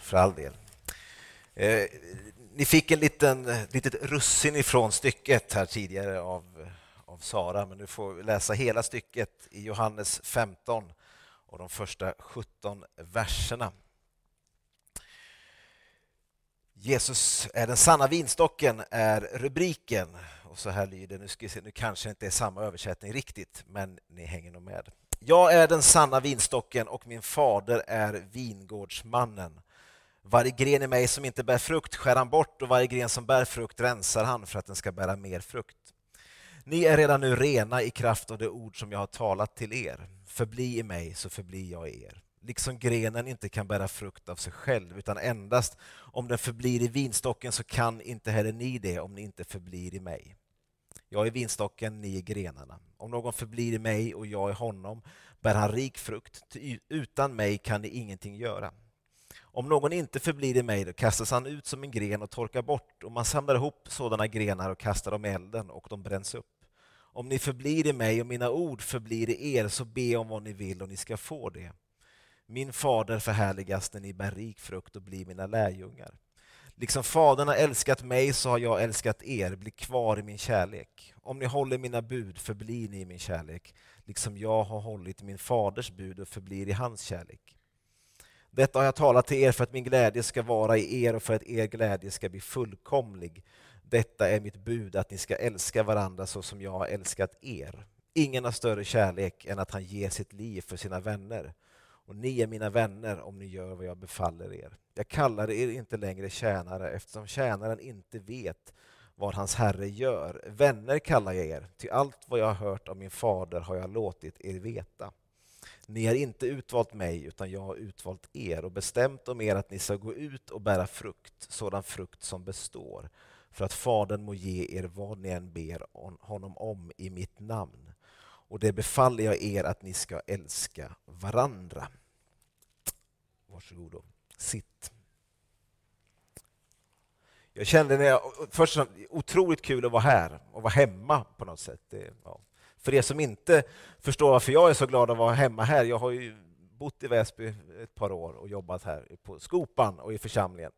för all del. Eh, ni fick en liten litet russin ifrån stycket här tidigare av, av Sara, men nu får vi läsa hela stycket i Johannes 15 och de första 17 verserna. Jesus är den sanna vinstocken, är rubriken. Och så här lyder, nu, ska se, nu kanske det inte är samma översättning riktigt, men ni hänger nog med. Jag är den sanna vinstocken och min fader är vingårdsmannen. Varje gren i mig som inte bär frukt skär han bort och varje gren som bär frukt rensar han för att den ska bära mer frukt. Ni är redan nu rena i kraft av det ord som jag har talat till er. Förbli i mig så förblir jag i er. Liksom grenen inte kan bära frukt av sig själv utan endast om den förblir i vinstocken så kan inte heller ni det om ni inte förblir i mig. Jag är vinstocken, ni är grenarna. Om någon förblir i mig och jag i honom bär han rik frukt. Utan mig kan ni ingenting göra. Om någon inte förblir i mig, då kastas han ut som en gren och torkar bort och man samlar ihop sådana grenar och kastar dem i elden och de bränns upp. Om ni förblir i mig och mina ord förblir i er, så be om vad ni vill och ni ska få det. Min fader förhärligas när ni bär rik frukt och blir mina lärjungar. Liksom Fadern har älskat mig så har jag älskat er, bli kvar i min kärlek. Om ni håller mina bud förblir ni i min kärlek, liksom jag har hållit min faders bud och förblir i hans kärlek. Detta har jag talat till er för att min glädje ska vara i er och för att er glädje ska bli fullkomlig. Detta är mitt bud, att ni ska älska varandra så som jag har älskat er. Ingen har större kärlek än att han ger sitt liv för sina vänner. Och ni är mina vänner om ni gör vad jag befaller er. Jag kallar er inte längre tjänare eftersom tjänaren inte vet vad hans herre gör. Vänner kallar jag er, till allt vad jag har hört av min fader har jag låtit er veta. Ni har inte utvalt mig, utan jag har utvalt er och bestämt om er att ni ska gå ut och bära frukt, sådan frukt som består, för att Fadern må ge er vad ni än ber honom om i mitt namn. Och det befaller jag er att ni ska älska varandra. Varsågod och sitt. Jag kände när jag, först otroligt kul att vara här och vara hemma på något sätt. Det, ja. För er som inte förstår varför jag är så glad att vara hemma här, jag har ju bott i Väsby ett par år och jobbat här på Skopan och i församlingen.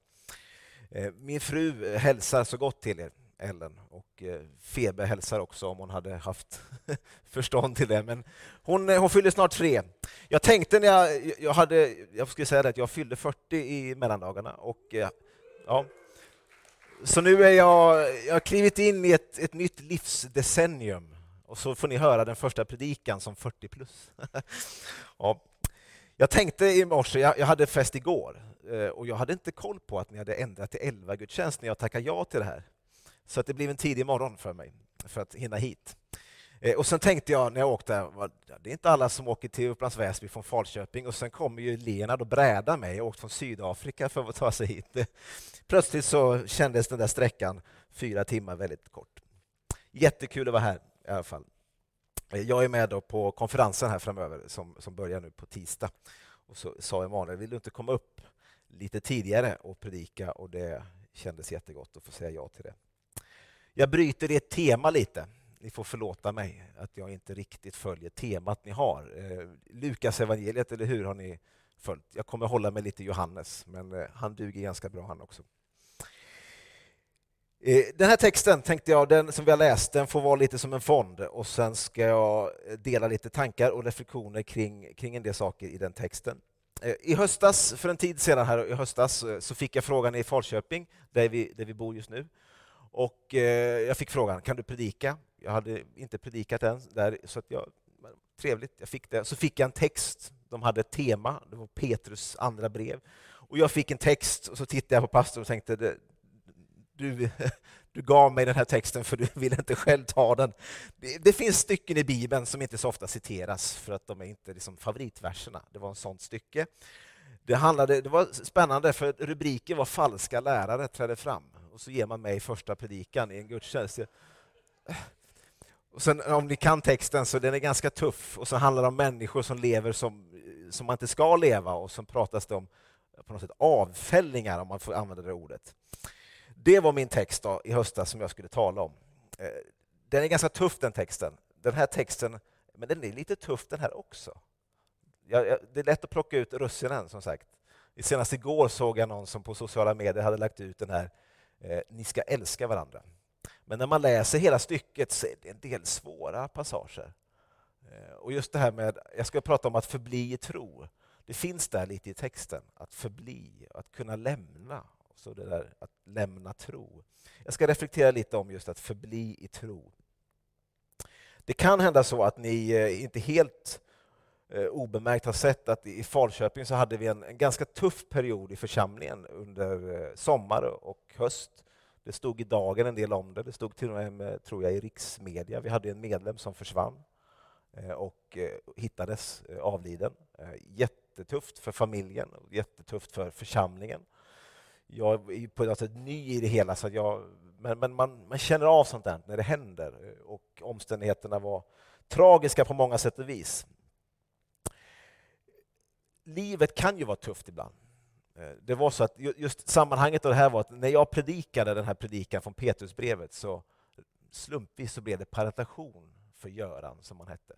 Eh, min fru hälsar så gott till er, Ellen, och eh, Febe hälsar också om hon hade haft förstånd till det. Men hon, eh, hon fyller snart tre. Jag tänkte när jag, jag hade, jag skulle säga det, att jag fyllde 40 i mellandagarna och ja, så nu är jag, jag har klivit in i ett, ett nytt livsdecennium och så får ni höra den första predikan som 40 plus. ja. Jag tänkte i morse, jag, jag hade fest igår eh, och jag hade inte koll på att ni hade ändrat till 11 gudstjänst när jag tackade ja till det här. Så att det blev en tidig morgon för mig för att hinna hit. Eh, och sen tänkte jag när jag åkte, det är inte alla som åker till Upplands Väsby från Falköping och sen kommer ju Lena och bräda mig, jag åkt från Sydafrika för att ta sig hit. Plötsligt så kändes den där sträckan fyra timmar väldigt kort. Jättekul att vara här i alla fall. Eh, jag är med då på konferensen här framöver som, som börjar nu på tisdag. Och så sa Emanuel, vill du inte komma upp lite tidigare och predika? Och det kändes jättegott att få säga ja till det. Jag bryter ert tema lite. Ni får förlåta mig att jag inte riktigt följer temat ni har. Eh, Lukas evangeliet, eller hur, har ni följt? Jag kommer hålla mig lite Johannes, men eh, han duger ganska bra han också. Eh, den här texten tänkte jag, den som vi har läst, den får vara lite som en fond och sen ska jag eh, dela lite tankar och reflektioner kring, kring en del saker i den texten. Eh, I höstas, för en tid sedan här i höstas, så fick jag frågan i Falköping, där vi, där vi bor just nu. Och jag fick frågan, kan du predika? Jag hade inte predikat än, där, så att jag, trevligt, jag fick det. Så fick jag en text, de hade ett tema, det var Petrus andra brev. Och jag fick en text och så tittade jag på pastorn och tänkte, du, du gav mig den här texten för du ville inte själv ta den. Det, det, finns stycken i Bibeln som inte så ofta citeras för att de är inte liksom favoritverserna. Det var en sånt stycke. Det, handlade, det var spännande för rubriken var Falska lärare trädde fram. Och så ger man mig första predikan i en gudstjänst. Och sen, om ni kan texten så den är ganska tuff och så handlar det om människor som lever som, som man inte ska leva och så pratas det om på något sätt avfällningar om man får använda det ordet. Det var min text då, i höstas som jag skulle tala om. Eh, den är ganska tuff den texten. Den här texten, men den är lite tuff den här också. det är lätt att plocka ut russinen som sagt. Senast igår såg jag någon som på sociala medier hade lagt ut den här eh, Ni ska älska varandra. Men när man läser hela stycket så är det en del svåra passager. Eh, och just det här med, jag ska prata om att förbli i tro. Det finns där lite i texten, att förbli, att kunna lämna. Så det där att lämna tro. Jag ska reflektera lite om just att förbli i tro. Det kan hända så att ni eh, inte helt eh, obemärkt har sett att i Falköping så hade vi en, en ganska tuff period i församlingen under eh, sommar och höst. Det stod i dagen en del om det. Det stod till och med, tror jag, i riksmedia. Vi hade en medlem som försvann och hittades avliden. Jättetufft för familjen, jättetufft för församlingen jag är på något sätt ny i det hela, så jag, men, men man, man, känner av sånt där när det händer. Och omständigheterna var tragiska på många sätt och vis. Livet kan ju vara tufft ibland. Eh, det var så att just sammanhanget av det här var att när jag predikade den här predikan från Petrusbrevet så slumpvis så blev det parentation för Göran, som han hette.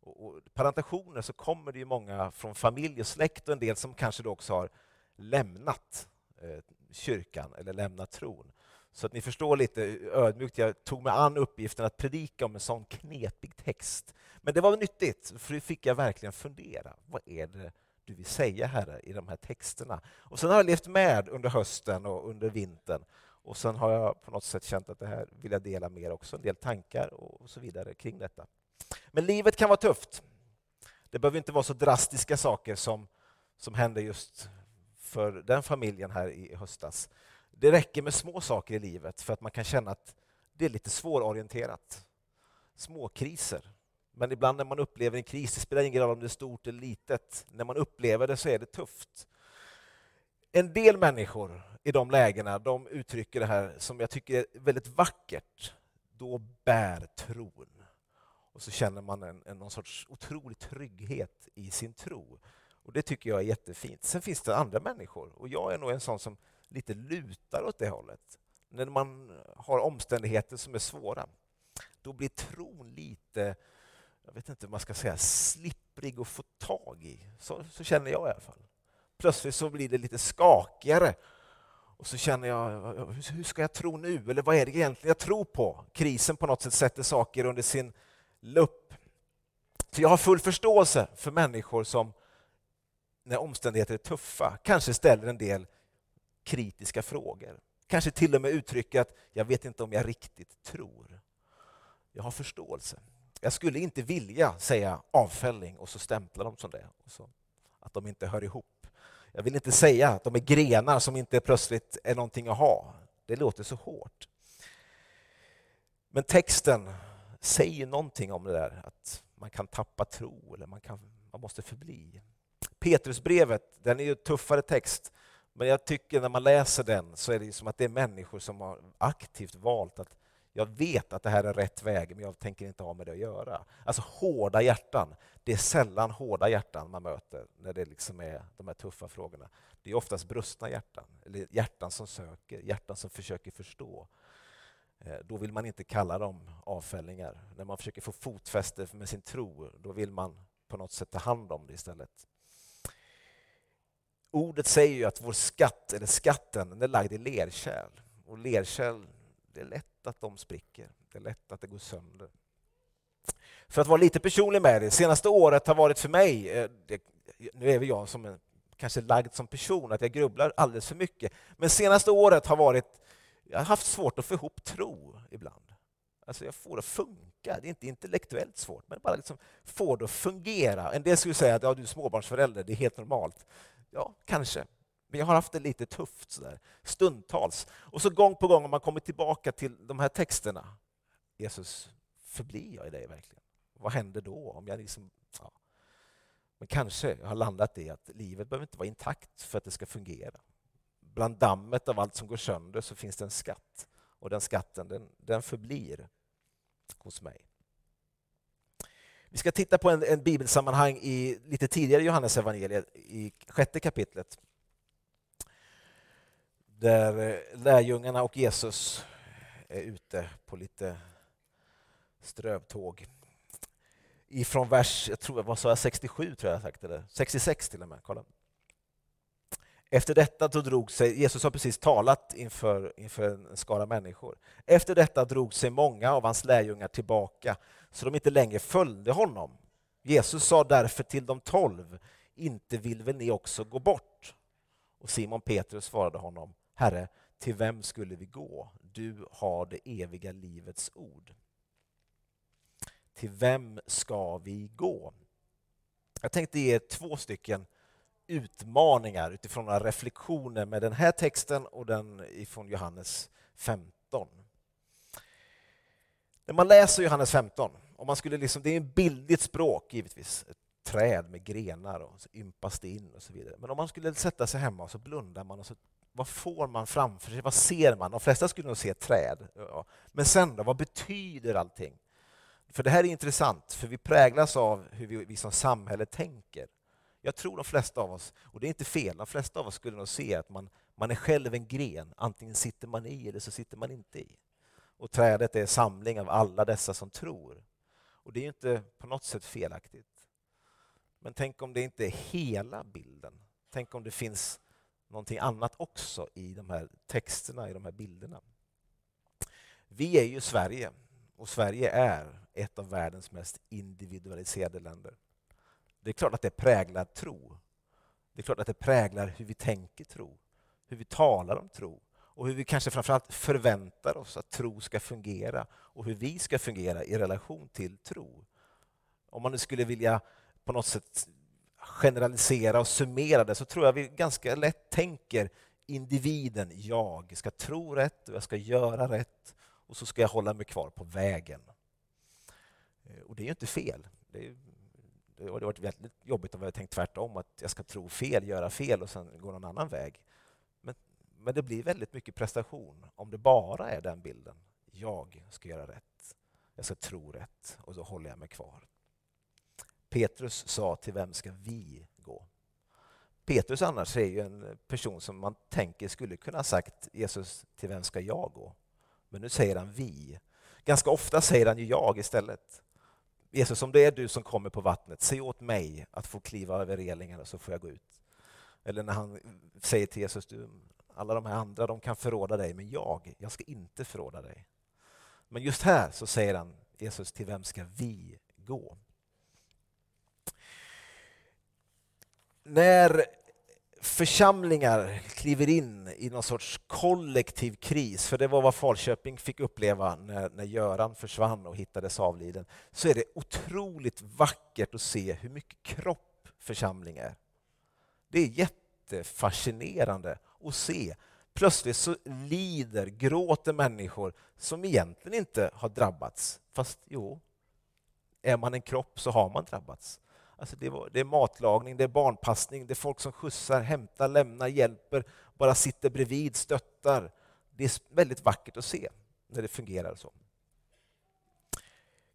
Och, och parentationer så kommer det ju många från familj och släkt och en del som kanske då också har lämnat Eh, kyrkan eller lämna tron. Så att ni förstår lite ödmjukt, jag tog mig an uppgiften att predika om en sån knepig text. Men det var nyttigt, för då fick jag verkligen fundera. Vad är det du vill säga, Herre, i de här texterna? Och sen har jag levt med under hösten och under vintern. Och sen har jag på något sätt känt att det här vill jag dela mer också, en del tankar och så vidare kring detta. Men livet kan vara tufft. Det behöver inte vara så drastiska saker som, som händer just för den familjen här i höstas. Det räcker med små saker i livet för att man kan känna att det är lite svårorienterat. Små kriser. Men ibland när man upplever en kris, det spelar ingen roll om det är stort eller litet, när man upplever det så är det tufft. En del människor i de lägena de uttrycker det här som jag tycker är väldigt vackert. Då bär tron. Och så känner man en, en någon sorts otrolig trygghet i sin tro. Och Det tycker jag är jättefint. Sen finns det andra människor och jag är nog en sån som lite lutar åt det hållet. När man har omständigheter som är svåra, då blir tron lite, jag vet inte hur man ska säga, slipprig att få tag i. Så, så känner jag i alla fall. Plötsligt så blir det lite skakigare och så känner jag, hur ska jag tro nu? Eller vad är det egentligen jag tror på? Krisen på något sätt sätter saker under sin lupp. Så jag har full förståelse för människor som när omständigheter är tuffa kanske ställer en del kritiska frågor. Kanske till och med uttrycker att jag vet inte om jag riktigt tror. Jag har förståelse. Jag skulle inte vilja säga avfällning och så stämpla dem som det. Och så, att de inte hör ihop. Jag vill inte säga att de är grenar som inte plötsligt är någonting att ha. Det låter så hårt. Men texten säger någonting om det där att man kan tappa tro eller man, kan, man måste förbli. Petrusbrevet, den är ju tuffare text, men jag tycker när man läser den så är det som att det är människor som har aktivt valt att jag vet att det här är rätt väg, men jag tänker inte ha med det att göra. Alltså hårda hjärtan. Det är sällan hårda hjärtan man möter när det liksom är de här tuffa frågorna. Det är oftast brustna hjärtan, eller hjärtan som söker, hjärtan som försöker förstå. Eh, då vill man inte kalla dem avfällningar. När man försöker få fotfäste med sin tro, då vill man på något sätt ta hand om det istället. Ordet säger ju att vår skatt, eller skatten, den är lagd i lerkärl. Och lerkärl, det är lätt att de spricker. Det är lätt att det går sönder. För att vara lite personlig med det, senaste året har varit för mig, eh, det, nu är väl jag som en, kanske lagd som person, att jag grubblar alldeles för mycket. Men senaste året har varit, jag har haft svårt att få ihop tro ibland. Alltså jag får det att funka. Det är inte intellektuellt svårt, men bara liksom få det att fungera. En del skulle säga att ja, du är småbarnsförälder, det är helt normalt. Ja, kanske. Men jag har haft det lite tufft sådär, stundtals. Och så gång på gång har man kommit tillbaka till de här texterna. Jesus, förblir jag i dig verkligen? Vad händer då? om jag liksom, ja. Men kanske jag har landat i att livet behöver inte vara intakt för att det ska fungera. Bland dammet av allt som går sönder så finns det en skatt. Och den skatten, den, den förblir hos mig. Vi ska titta på en, en bibelsammanhang i lite tidigare Johannes evangeliet i sjätte kapitlet. Där eh, lärjungarna och Jesus är ute på lite strövtåg. Ifrån vers, jag tror, vad sa jag, 67 tror jag sagt, eller 66 till och med. Kolla. Efter detta då drog sig, Jesus har precis talat inför, inför en skara människor. Efter detta drog sig många av hans lärjungar tillbaka så de inte längre följde honom. Jesus sa därför till de tolv, inte vill väl ni också gå bort? Och Simon Petrus svarade honom, Herre, till vem skulle vi gå? Du har det eviga livets ord. Till vem ska vi gå? Jag tänkte ge två stycken utmaningar utifrån några reflektioner med den här texten och den ifrån Johannes 15. När man läser Johannes 15, om man skulle liksom, det är ett bildligt språk givetvis, ett träd med grenar och så ympas det in och så vidare. Men om man skulle sätta sig hemma och så blundar man och så vad får man framför sig? Vad ser man? De flesta skulle nog se ett träd. Ja. Men sen då, vad betyder allting? För det här är intressant, för vi präglas av hur vi, vi som samhälle tänker. Jag tror de flesta av oss, och det är inte fel, de flesta av oss skulle nog se att man, man är själv en gren. Antingen sitter man i eller så sitter man inte i. Och trädet är en samling av alla dessa som tror. Och det är inte på något sätt felaktigt. Men tänk om det inte är hela bilden. Tänk om det finns någonting annat också i de här texterna, i de här bilderna. Vi är ju Sverige och Sverige är ett av världens mest individualiserade länder. Det är klart att det präglar tro. Det är klart att det präglar hur vi tänker tro, hur vi talar om tro och hur vi kanske framförallt förväntar oss att tro ska fungera och hur vi ska fungera i relation till tro. Om man nu skulle vilja på något sätt generalisera och summera det så tror jag vi ganska lätt tänker individen, jag ska tro rätt och jag ska göra rätt och så ska jag hålla mig kvar på vägen. Eh, och det är ju inte fel. Det, är, det hade varit väldigt jobbigt om vi hade tänkt tvärtom, att jag ska tro fel, göra fel och sen gå någon annan väg. Men, men det blir väldigt mycket prestation om det bara är den bilden. Jag ska göra rätt, jag ska tro rätt och då håller jag mig kvar. Petrus sa till vem ska vi gå? Petrus annars är ju en person som man tänker skulle kunna ha sagt Jesus, till vem ska jag gå? Men nu säger han vi. Ganska ofta säger han ju jag istället. Jesus, om det är du som kommer på vattnet, säg åt mig att få kliva över relingen och så får jag gå ut. Eller när han säger till Jesus, du, alla de här andra de kan förråda dig, men jag, jag ska inte förråda dig. Men just här så säger han, Jesus, till vem ska vi gå? När församlingar kliver in i någon sorts kollektiv kris, för det var vad Falköping fick uppleva när, när Göran försvann och hittades avliden, så är det otroligt vackert att se hur mycket kropp församling är. Det är jättefascinerande att se. Plötsligt så lider, gråter människor som egentligen inte har drabbats. Fast jo, är man en kropp så har man drabbats. Alltså det, var, det, är matlagning, det är barnpassning, det är folk som skjutsar, hämtar, lämnar, hjälper, bara sitter bredvid, stöttar. Det är väldigt vackert att se när det fungerar så.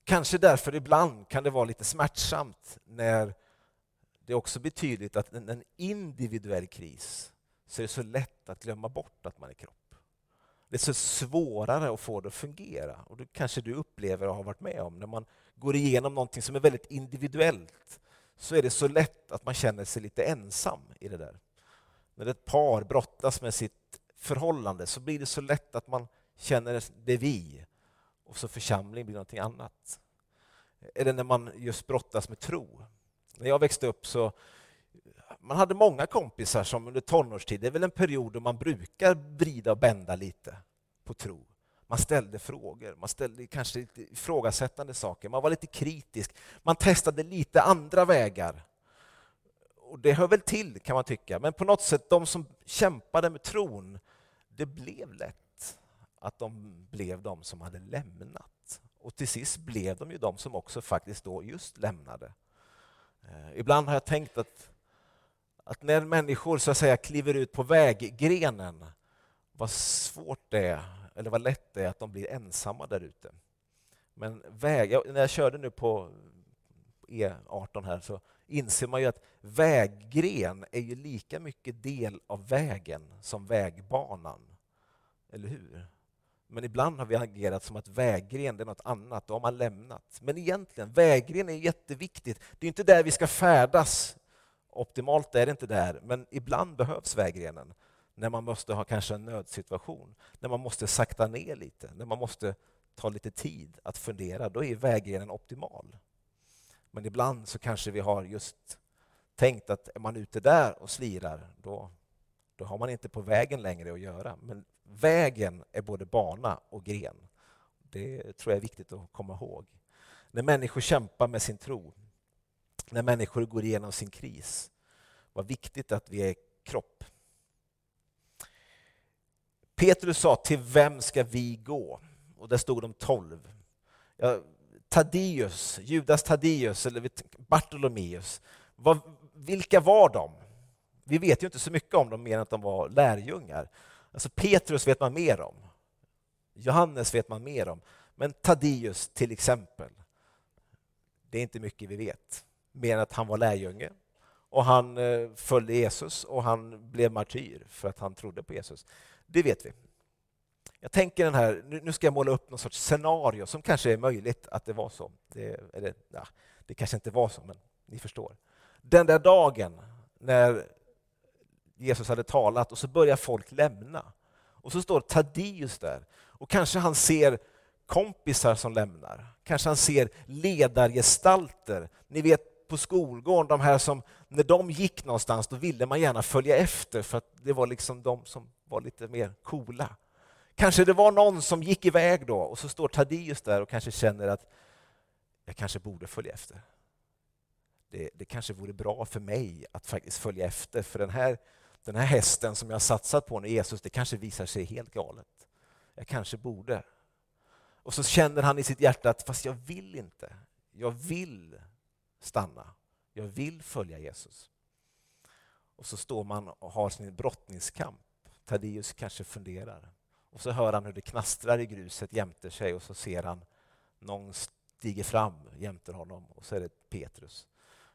Kanske därför ibland kan det vara lite smärtsamt när det också blir tydligt att en, en individuell kris så är det så lätt att glömma bort att man är kropp. Det är så svårare att få det att fungera. Och det kanske du upplever och har varit med om när man går igenom någonting som är väldigt individuellt så är det så lätt att man känner sig lite ensam i det där. När ett par brottas med sitt förhållande så blir det så lätt att man känner det vi och så församling blir någonting annat. Eller när man just brottas med tro. När jag växte upp så man hade många kompisar som under tonårstid, det är väl en period då man brukar vrida och bända lite på tro. Man ställde frågor, man ställde kanske lite ifrågasättande saker, man var lite kritisk. Man testade lite andra vägar. Och Det hör väl till, kan man tycka. Men på något sätt, de som kämpade med tron, det blev lätt att de blev de som hade lämnat. Och till sist blev de ju de som också faktiskt då just lämnade. Eh, ibland har jag tänkt att, att när människor så att säga kliver ut på väggrenen, vad svårt det är eller vad lätt det är att de blir ensamma där ute. Men väg, när jag körde nu på E18 här så inser man ju att väggren är ju lika mycket del av vägen som vägbanan. Eller hur? Men ibland har vi agerat som att väggren är något annat, då har man lämnat. Men egentligen, väggren är jätteviktigt. Det är inte där vi ska färdas Optimalt är det inte där, men ibland behövs vägrenen när man måste ha kanske en nödsituation, när man måste sakta ner lite, när man måste ta lite tid att fundera, då är vägrenen optimal. Men ibland så kanske vi har just tänkt att är man ute där och slirar, då, då har man inte på vägen längre att göra. Men vägen är både bana och gren. Det tror jag är viktigt att komma ihåg. När människor kämpar med sin tro, när människor går igenom sin kris, vad viktigt att vi är kropp. Petrus sa, till vem ska vi gå? Och där stod de tolv. Ja, Taddeus, Judas Taddeus eller Bartolomeus, vad, vilka var de? Vi vet ju inte så mycket om dem mer än att de var lärjungar. Alltså Petrus vet man mer om. Johannes vet man mer om. Men Taddeus till exempel, det är inte mycket vi vet. Mer än att han var lärjunge och han eh, följde Jesus och han blev martyr för att han trodde på Jesus. Det vet vi. Jag tänker den här, nu ska jag måla upp någon sorts scenario som kanske är möjligt att det var så. Det, eller, ja, det kanske inte var så, men ni förstår. Den där dagen när Jesus hade talat och så börjar folk lämna. Och så står Taddeus där och kanske han ser kompisar som lämnar. Kanske han ser ledargestalter. Ni vet på skolgården, de här som när de gick någonstans då ville man gärna följa efter för att det var liksom de som var lite mer coola. Kanske det var någon som gick iväg då och så står Taddeus där och kanske känner att jag kanske borde följa efter. Det, det kanske vore bra för mig att faktiskt följa efter för den här, den här hästen som jag satsat på nu, Jesus, det kanske visar sig helt galet. Jag kanske borde. Och så känner han i sitt hjärta att fast jag vill inte. Jag vill stanna. Jag vill följa Jesus. Och så står man och har sin brottningskamp. Taddeus kanske funderar. Och så hör han hur det knastrar i gruset jämte sig och så ser han någon stiger fram jämte honom och så är det Petrus.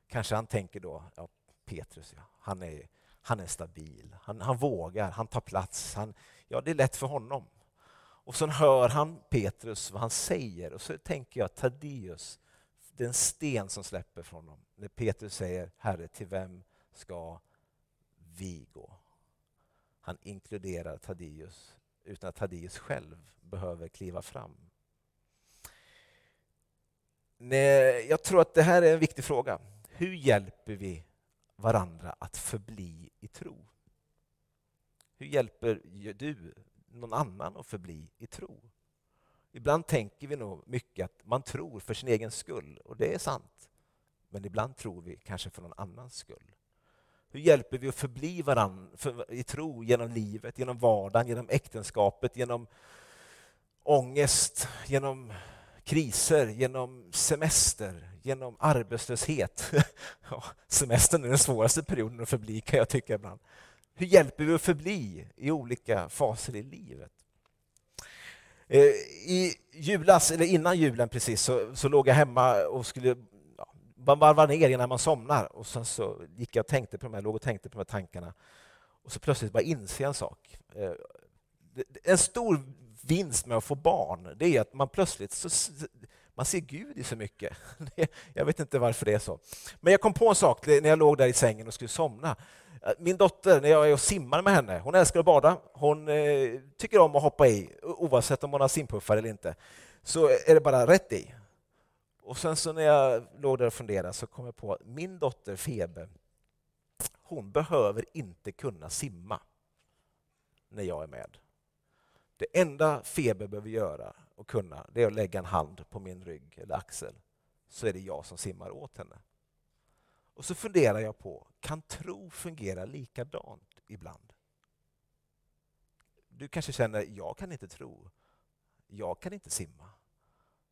Kanske han tänker då, ja, Petrus, ja, han, är, han är stabil, han, han vågar, han tar plats, han, ja, det är lätt för honom. Och så hör han Petrus vad han säger och så tänker jag Taddeus, det är en sten som släpper från honom när Petrus säger Herre, till vem ska vi gå? Han inkluderar Taddeus utan att Taddeus själv behöver kliva fram. Nej, jag tror att det här är en viktig fråga. Hur hjälper vi varandra att förbli i tro? Hur hjälper du någon annan att förbli i tro? Ibland tänker vi nog mycket att man tror för sin egen skull och det är sant. Men ibland tror vi kanske för någon annans skull. Hur hjälper vi att förbli varandra för, i tro genom livet, genom vardagen, genom äktenskapet, genom ångest, genom kriser, genom semester, genom arbetslöshet. Ja, semestern är den svåraste perioden att förbli kan jag tycka ibland. Hur hjälper vi att förbli i olika faser i livet? Eh, I julas, eller innan julen precis, så, så låg jag hemma och skulle man varvar ner innan man somnar. Och sen så gick jag och tänkte på de här, låg och tänkte på de här tankarna. Och så plötsligt bara inser en sak. Eh, en stor vinst med att få barn, det är att man plötsligt så, man ser Gud i så mycket. Jag vet inte varför det är så. Men jag kom på en sak när jag låg där i sängen och skulle somna. Eh, min dotter, när jag är och simmar med henne, hon älskar att bada. Hon eh, tycker om att hoppa i, oavsett om hon har simpuffar eller inte. Så är det bara rätt i. Och sen så när jag låg där och funderade så kom jag på att min dotter Febe, hon behöver inte kunna simma när jag är med. Det enda Febe behöver göra och kunna, det är att lägga en hand på min rygg eller axel, så är det jag som simmar åt henne. Och så funderar jag på, kan tro fungera likadant ibland? Du kanske känner, jag kan inte tro. Jag kan inte simma.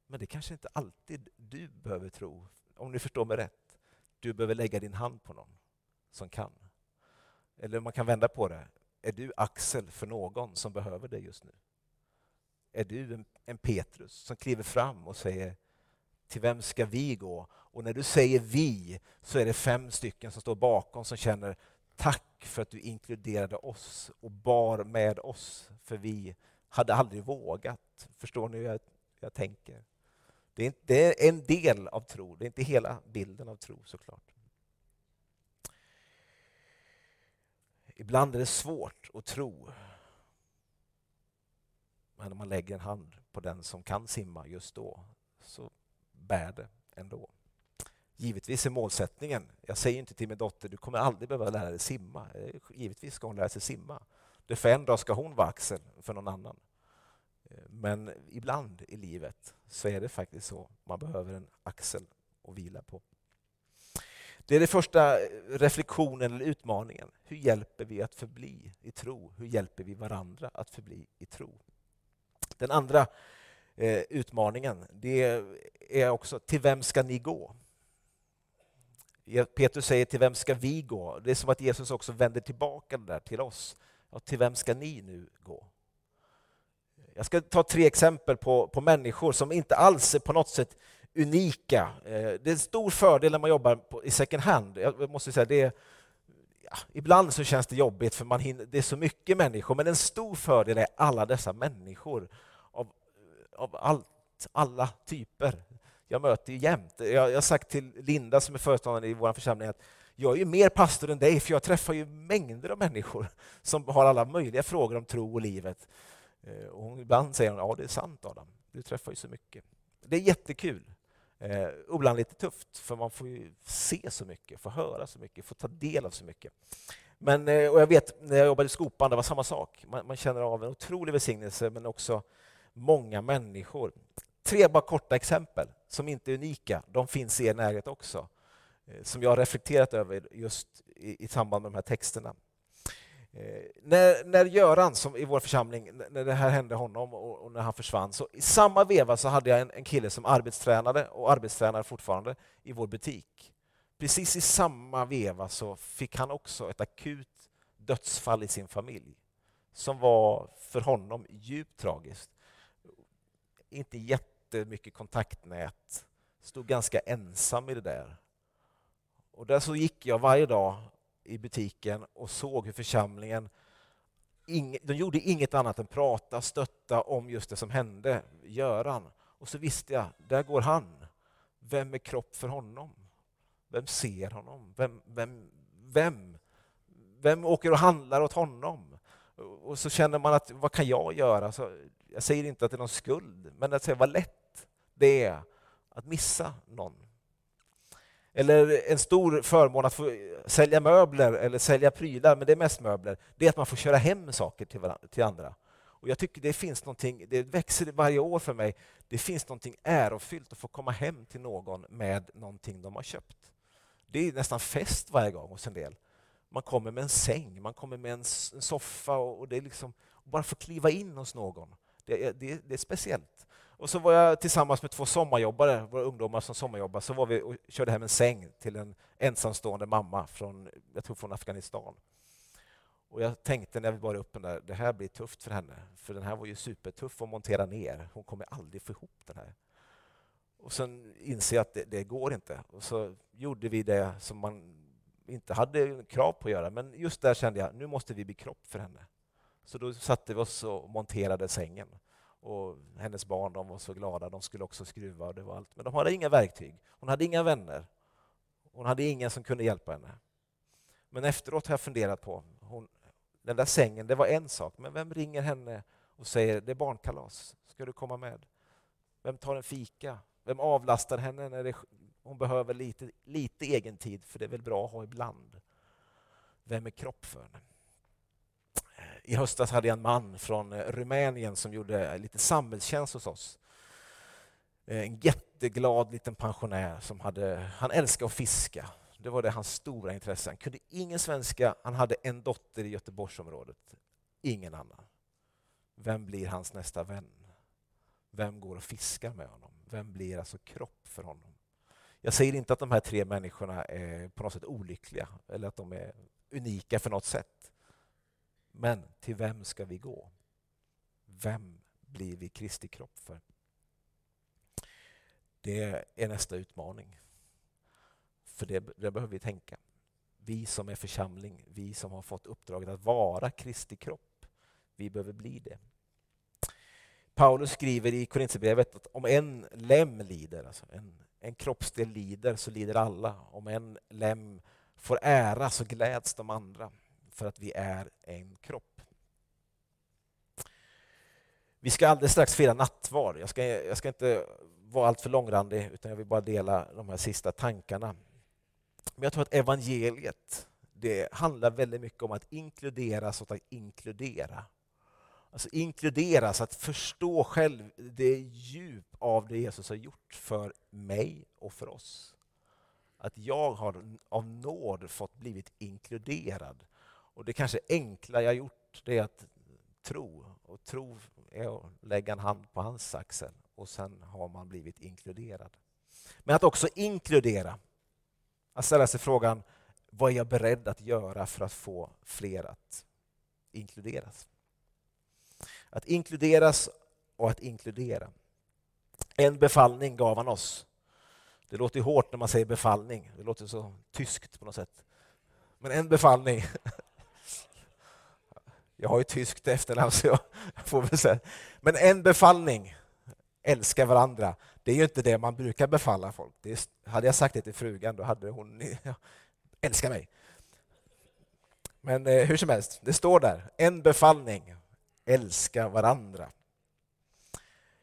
Men det kanske inte alltid du behöver tro, om ni förstår mig rätt. Du behöver lägga din hand på någon som kan. Eller man kan vända på det. Är du axel för någon som behöver dig just nu? Är du en, en Petrus som kliver fram och säger till vem ska vi gå? Och när du säger vi så är det fem stycken som står bakom som känner tack för att du inkluderade oss och bar med oss för vi hade aldrig vågat. Förstår ni hur jag, jag tänker? Det är en del av tro, det är inte hela bilden av tro såklart. Ibland är det svårt att tro. Men om man lägger en hand på den som kan simma just då så bär det ändå. Givetvis är målsättningen, jag säger inte till min dotter du kommer aldrig behöva lära dig simma. Eh, givetvis ska hon lära sig simma. Det för en dag ska hon vara axel för någon annan. Eh, men ibland i livet så är det faktiskt så. Man behöver en axel att vila på. Det är den första eh, reflektionen eller utmaningen. Hur hjälper vi att förbli i tro? Hur hjälper vi varandra att förbli i tro? Den andra eh, utmaningen det är också till vem ska ni gå? Petrus säger till vem ska vi gå? Det är som att Jesus också vänder tillbaka det där till oss. Ja, till vem ska ni nu gå? Jag ska ta tre exempel på, på människor som inte alls är på något sätt unika. Eh, det är en stor fördel när man jobbar på, i second hand. Jag måste säga det ja, Ibland så känns det jobbigt för man hinner, det är så mycket människor, men en stor fördel är alla dessa människor av, av allt, alla typer. Jag möter ju jämt. Jag, jag har sagt till Linda som är föreståndare i vår församling att jag är ju mer pastor än dig, för jag träffar ju mängder av människor som har alla möjliga frågor om tro och livet. Eh, och ibland säger hon, ja det är sant Adam, du träffar ju så mycket. Det är jättekul. Eh, ibland lite tufft, för man får ju se så mycket, få höra så mycket, få ta del av så mycket. Men, eh, och jag vet, när jag jobbade i Skopan, det var samma sak. Man, man känner av en otrolig välsignelse, men också många människor. Tre bara korta exempel som inte är unika. De finns i er närhet också. Eh, som jag har reflekterat över just i, i samband med de här texterna. Eh, när, när Göran, som i vår församling, när det här hände honom och, och, när han försvann, så i samma veva så hade jag en, en kille som arbetstränade och arbetstränar fortfarande i vår butik. Precis i samma veva så fick han också ett akut dödsfall i sin familj som var för honom djupt tragiskt. Inte jättemycket kontaktnät, stod ganska ensam i det där. Och där så gick jag varje dag i butiken och såg hur församlingen de gjorde inget annat än prata, stötta om just det som hände Göran. Och så visste jag, där går han. Vem är kropp för honom? Vem ser honom? Vem, vem, vem, vem åker och handlar åt honom? Och så känner man att vad kan jag göra? Så jag säger inte att det är någon skuld, men att säga vad lätt det är att missa någon. Eller en stor förmån att få sälja möbler eller sälja prylar, men det är mest möbler, det är att man får köra hem saker till, varandra, till andra. Och jag tycker det finns någonting, det växer varje år för mig, det finns någonting ärofyllt att få komma hem till någon med någonting de har köpt. Det är nästan fest varje gång hos en del. Man kommer med en säng, man kommer med en soffa och det är liksom, bara få kliva in hos någon. Det det, det är speciellt. Och så var jag tillsammans med två sommarjobbare, våra ungdomar som sommarjobbar, så var vi och körde hem en säng till en ensamstående mamma från, jag tror från Afghanistan. Och jag tänkte när vi bar upp den där, det här blir tufft för henne, för den här var ju supertuff att montera ner. Hon kommer aldrig få ihop den här. Och sen inser jag att det, det går inte. Och så gjorde vi det som man inte hade krav på att göra, men just där kände jag, nu måste vi bli kropp för henne. Så då satte vi oss och monterade sängen. Och hennes barn de var så glada, de skulle också skruva och det var allt. Men de hade inga verktyg. Hon hade inga vänner. Hon hade ingen som kunde hjälpa henne. Men efteråt har jag funderat på, hon, den där sängen, det var en sak, men vem ringer henne och säger det är barnkalas, ska du komma med? Vem tar en fika? Vem avlastar henne när det, hon behöver lite, lite egen tid, för det är väl bra att ha ibland? Vem är kropp för henne? I höstas hade jag en man från eh, Rumänien som gjorde lite samhällstjänst hos oss. Eh, en jätteglad liten pensionär som hade, han älskade att fiska. Det var det hans stora intresse. Han kunde ingen svenska, han hade en dotter i Göteborgsområdet. Ingen annan. Vem blir hans nästa vän? Vem går och fiskar med honom? Vem blir alltså kropp för honom? Jag säger inte att de här tre människorna är på något sätt olyckliga eller att de är unika för något sätt. Men till vem ska vi gå? Vem blir vi Kristi kropp för? Det är nästa utmaning. För det, det behöver vi tänka. Vi som är församling, vi som har fått uppdraget att vara Kristi kropp, vi behöver bli det. Paulus skriver i Korintierbrevet att om en lem lider, alltså en, en kroppsdel lider, så lider alla. Om en lem får ära så gläds de andra för att vi är en kropp. Vi ska alldeles strax fira nattvard. Jag ska, jag ska inte vara alltför långrandig utan jag vill bara dela de här sista tankarna. Men jag tror att evangeliet det handlar väldigt mycket om att inkluderas och att inkludera. Alltså inkluderas, att förstå själv det djup av det Jesus har gjort för mig och för oss. Att jag har av nåd fått blivit inkluderad. Och det kanske enkla jag gjort det är att tro. Och tro är att lägga en hand på hans axel och sen har man blivit inkluderad. Men att också inkludera. Att ställa sig frågan, vad är jag beredd att göra för att få fler att inkluderas? Att inkluderas och att inkludera. En befallning gav han oss. Det låter hårt när man säger befallning. Det låter så tyskt på något sätt. Men en befallning. Jag har ju tyskt efternamn så jag får väl säga. Men en befallning. Älska varandra. Det är ju inte det man brukar befalla folk. Det är, hade jag sagt det till frugan då hade hon ja, älska mig. Men eh, hur som helst, det står där. En befallning älska varandra.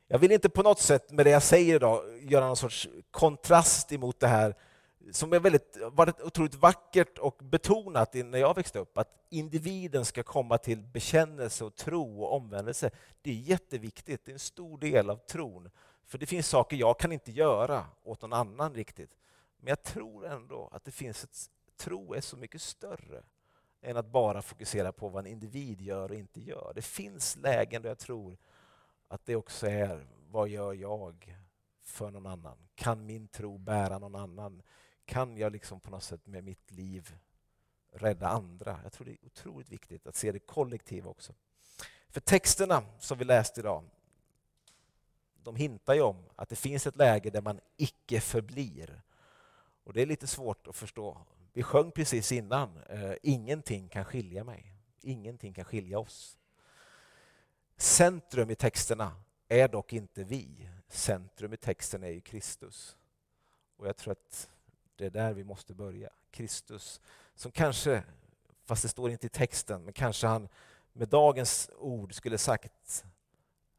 Jag vill inte på något sätt med det jag säger idag göra någon sorts kontrast emot det här som är väldigt, varit otroligt vackert och betonat när jag växte upp, att individen ska komma till bekännelse och tro och omvändelse. Det är jätteviktigt, det är en stor del av tron. För det finns saker jag kan inte göra åt någon annan riktigt. Men jag tror ändå att det finns ett, tro är så mycket större än att bara fokusera på vad en individ gör och inte gör. Det finns lägen där jag tror att det också är vad gör jag för någon annan? Kan min tro bära någon annan? Kan jag liksom på något sätt med mitt liv rädda andra? Jag tror det är otroligt viktigt att se det kollektiva också. För texterna som vi läste idag, de hintar ju om att det finns ett läge där man icke förblir. Och det är lite svårt att förstå vi sjöng precis innan, eh, ingenting kan skilja mig. Ingenting kan skilja oss. Centrum i texterna är dock inte vi. Centrum i texten är ju Kristus. Och jag tror att det är där vi måste börja. Kristus som kanske, fast det står inte i texten, men kanske han med dagens ord skulle sagt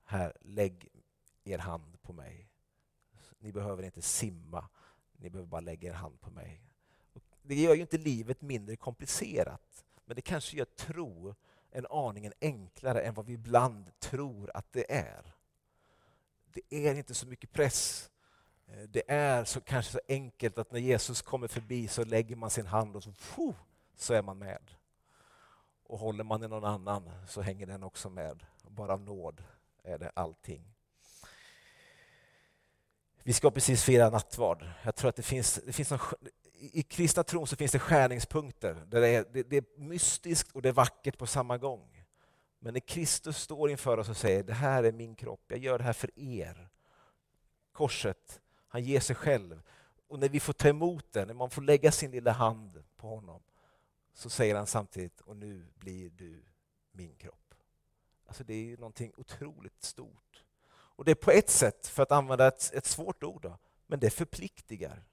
här, lägg er hand på mig. Ni behöver inte simma, ni behöver bara lägga er hand på mig det gör ju inte livet mindre komplicerat, men det kanske gör tro en aningen enklare än vad vi ibland tror att det är. Det är inte så mycket press. Eh, det är så, kanske så enkelt att när Jesus kommer förbi så lägger man sin hand och så, poof, så är man med. Och håller man i någon annan så hänger den också med. Bara av nåd är det allting. Vi ska precis fira nattvard. Jag tror att det finns, det finns någon, i kristna tron så finns det skärningspunkter där det är, det, det är mystiskt och det är vackert på samma gång. Men när Kristus står inför oss och säger det här är min kropp, jag gör det här för er. Korset, han ger sig själv. Och när vi får ta emot det, när man får lägga sin lilla hand på honom, så säger han samtidigt, och nu blir du min kropp. Alltså det är ju någonting otroligt stort. Och det är på ett sätt, för att använda ett, ett svårt ord, då, men det förpliktigar.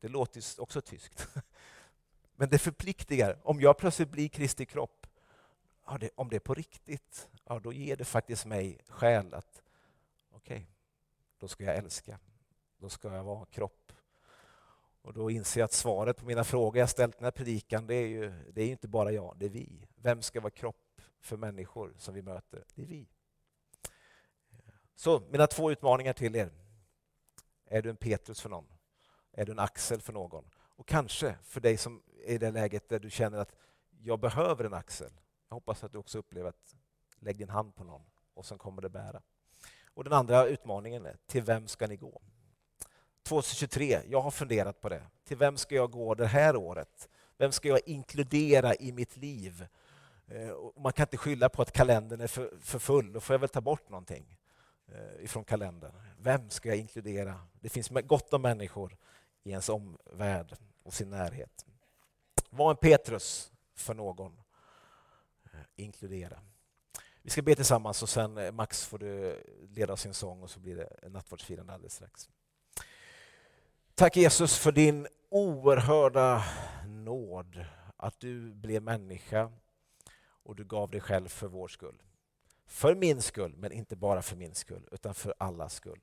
Det låter också tyskt. Men det förpliktigar. Om jag plötsligt blir Kristi kropp, ja, det, om det är på riktigt, ja, då ger det faktiskt mig skäl att okej, okay, då ska jag älska. Då ska jag vara kropp. Och då inser jag att svaret på mina frågor jag ställt i den här predikan, det är ju det är inte bara jag, det är vi. Vem ska vara kropp för människor som vi möter? Det är vi. Så mina två utmaningar till er. Är du en Petrus för någon? Är du en axel för någon? Och kanske för dig som är i det läget där du känner att jag behöver en axel. Jag hoppas att du också upplever att lägg din hand på någon och sen kommer det bära. Och Den andra utmaningen är, till vem ska ni gå? 2023, jag har funderat på det. Till vem ska jag gå det här året? Vem ska jag inkludera i mitt liv? Eh, man kan inte skylla på att kalendern är för, för full, då får jag väl ta bort någonting eh, ifrån kalendern. Vem ska jag inkludera? Det finns gott om människor i ens omvärld och sin närhet. Var en Petrus för någon. Eh, inkludera. Vi ska be tillsammans och sen Max får du leda sin sång och så blir det nattvardsfirande alldeles strax. Tack Jesus för din oerhörda nåd, att du blev människa, och du gav dig själv för vår skull. För min skull, men inte bara för min skull, utan för allas skull.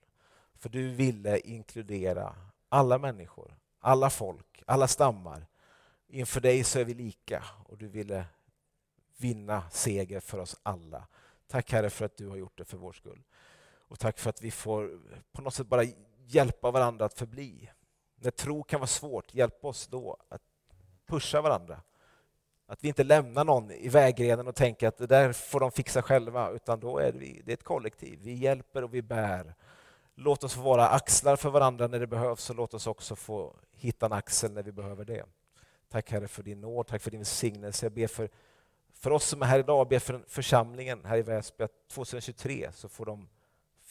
För du ville inkludera alla människor, alla folk, alla stammar. Inför dig så är vi lika och du ville vinna seger för oss alla. Tack Herre för att du har gjort det för vår skull. Och tack för att vi får på något sätt bara hjälpa varandra att förbli. När tro kan vara svårt, hjälp oss då att pusha varandra. Att vi inte lämnar någon i vägrenen och tänker att det där får de fixa själva, utan då är vi, det är ett kollektiv. Vi hjälper och vi bär. Låt oss få vara axlar för varandra när det behövs och låt oss också få hitta en axel när vi behöver det. Tack Herre för din nåd, tack för din välsignelse. Jag ber för, för oss som är här idag, jag ber för församlingen här i Väsby att 2023 så får de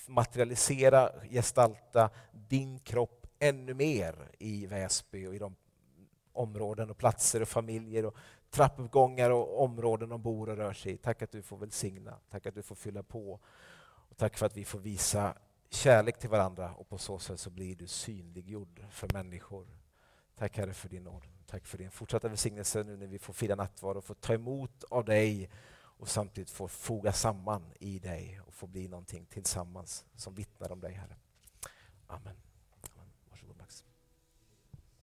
materialisera, gestalta din kropp ännu mer i Väsby och i de områden och platser och familjer och trappuppgångar och områden de bor och rör sig i. Tack att du får välsigna, tack att du får fylla på. Och tack för att vi får visa kärlek till varandra och på så sätt så blir du synliggjord för människor. Tack Herre för din nåd. Tack för din fortsatta välsignelse nu när vi får fira nattvard och får ta emot av dig och samtidigt får foga samman i dig och få bli någonting tillsammans som vittnar om dig Herre. Amen.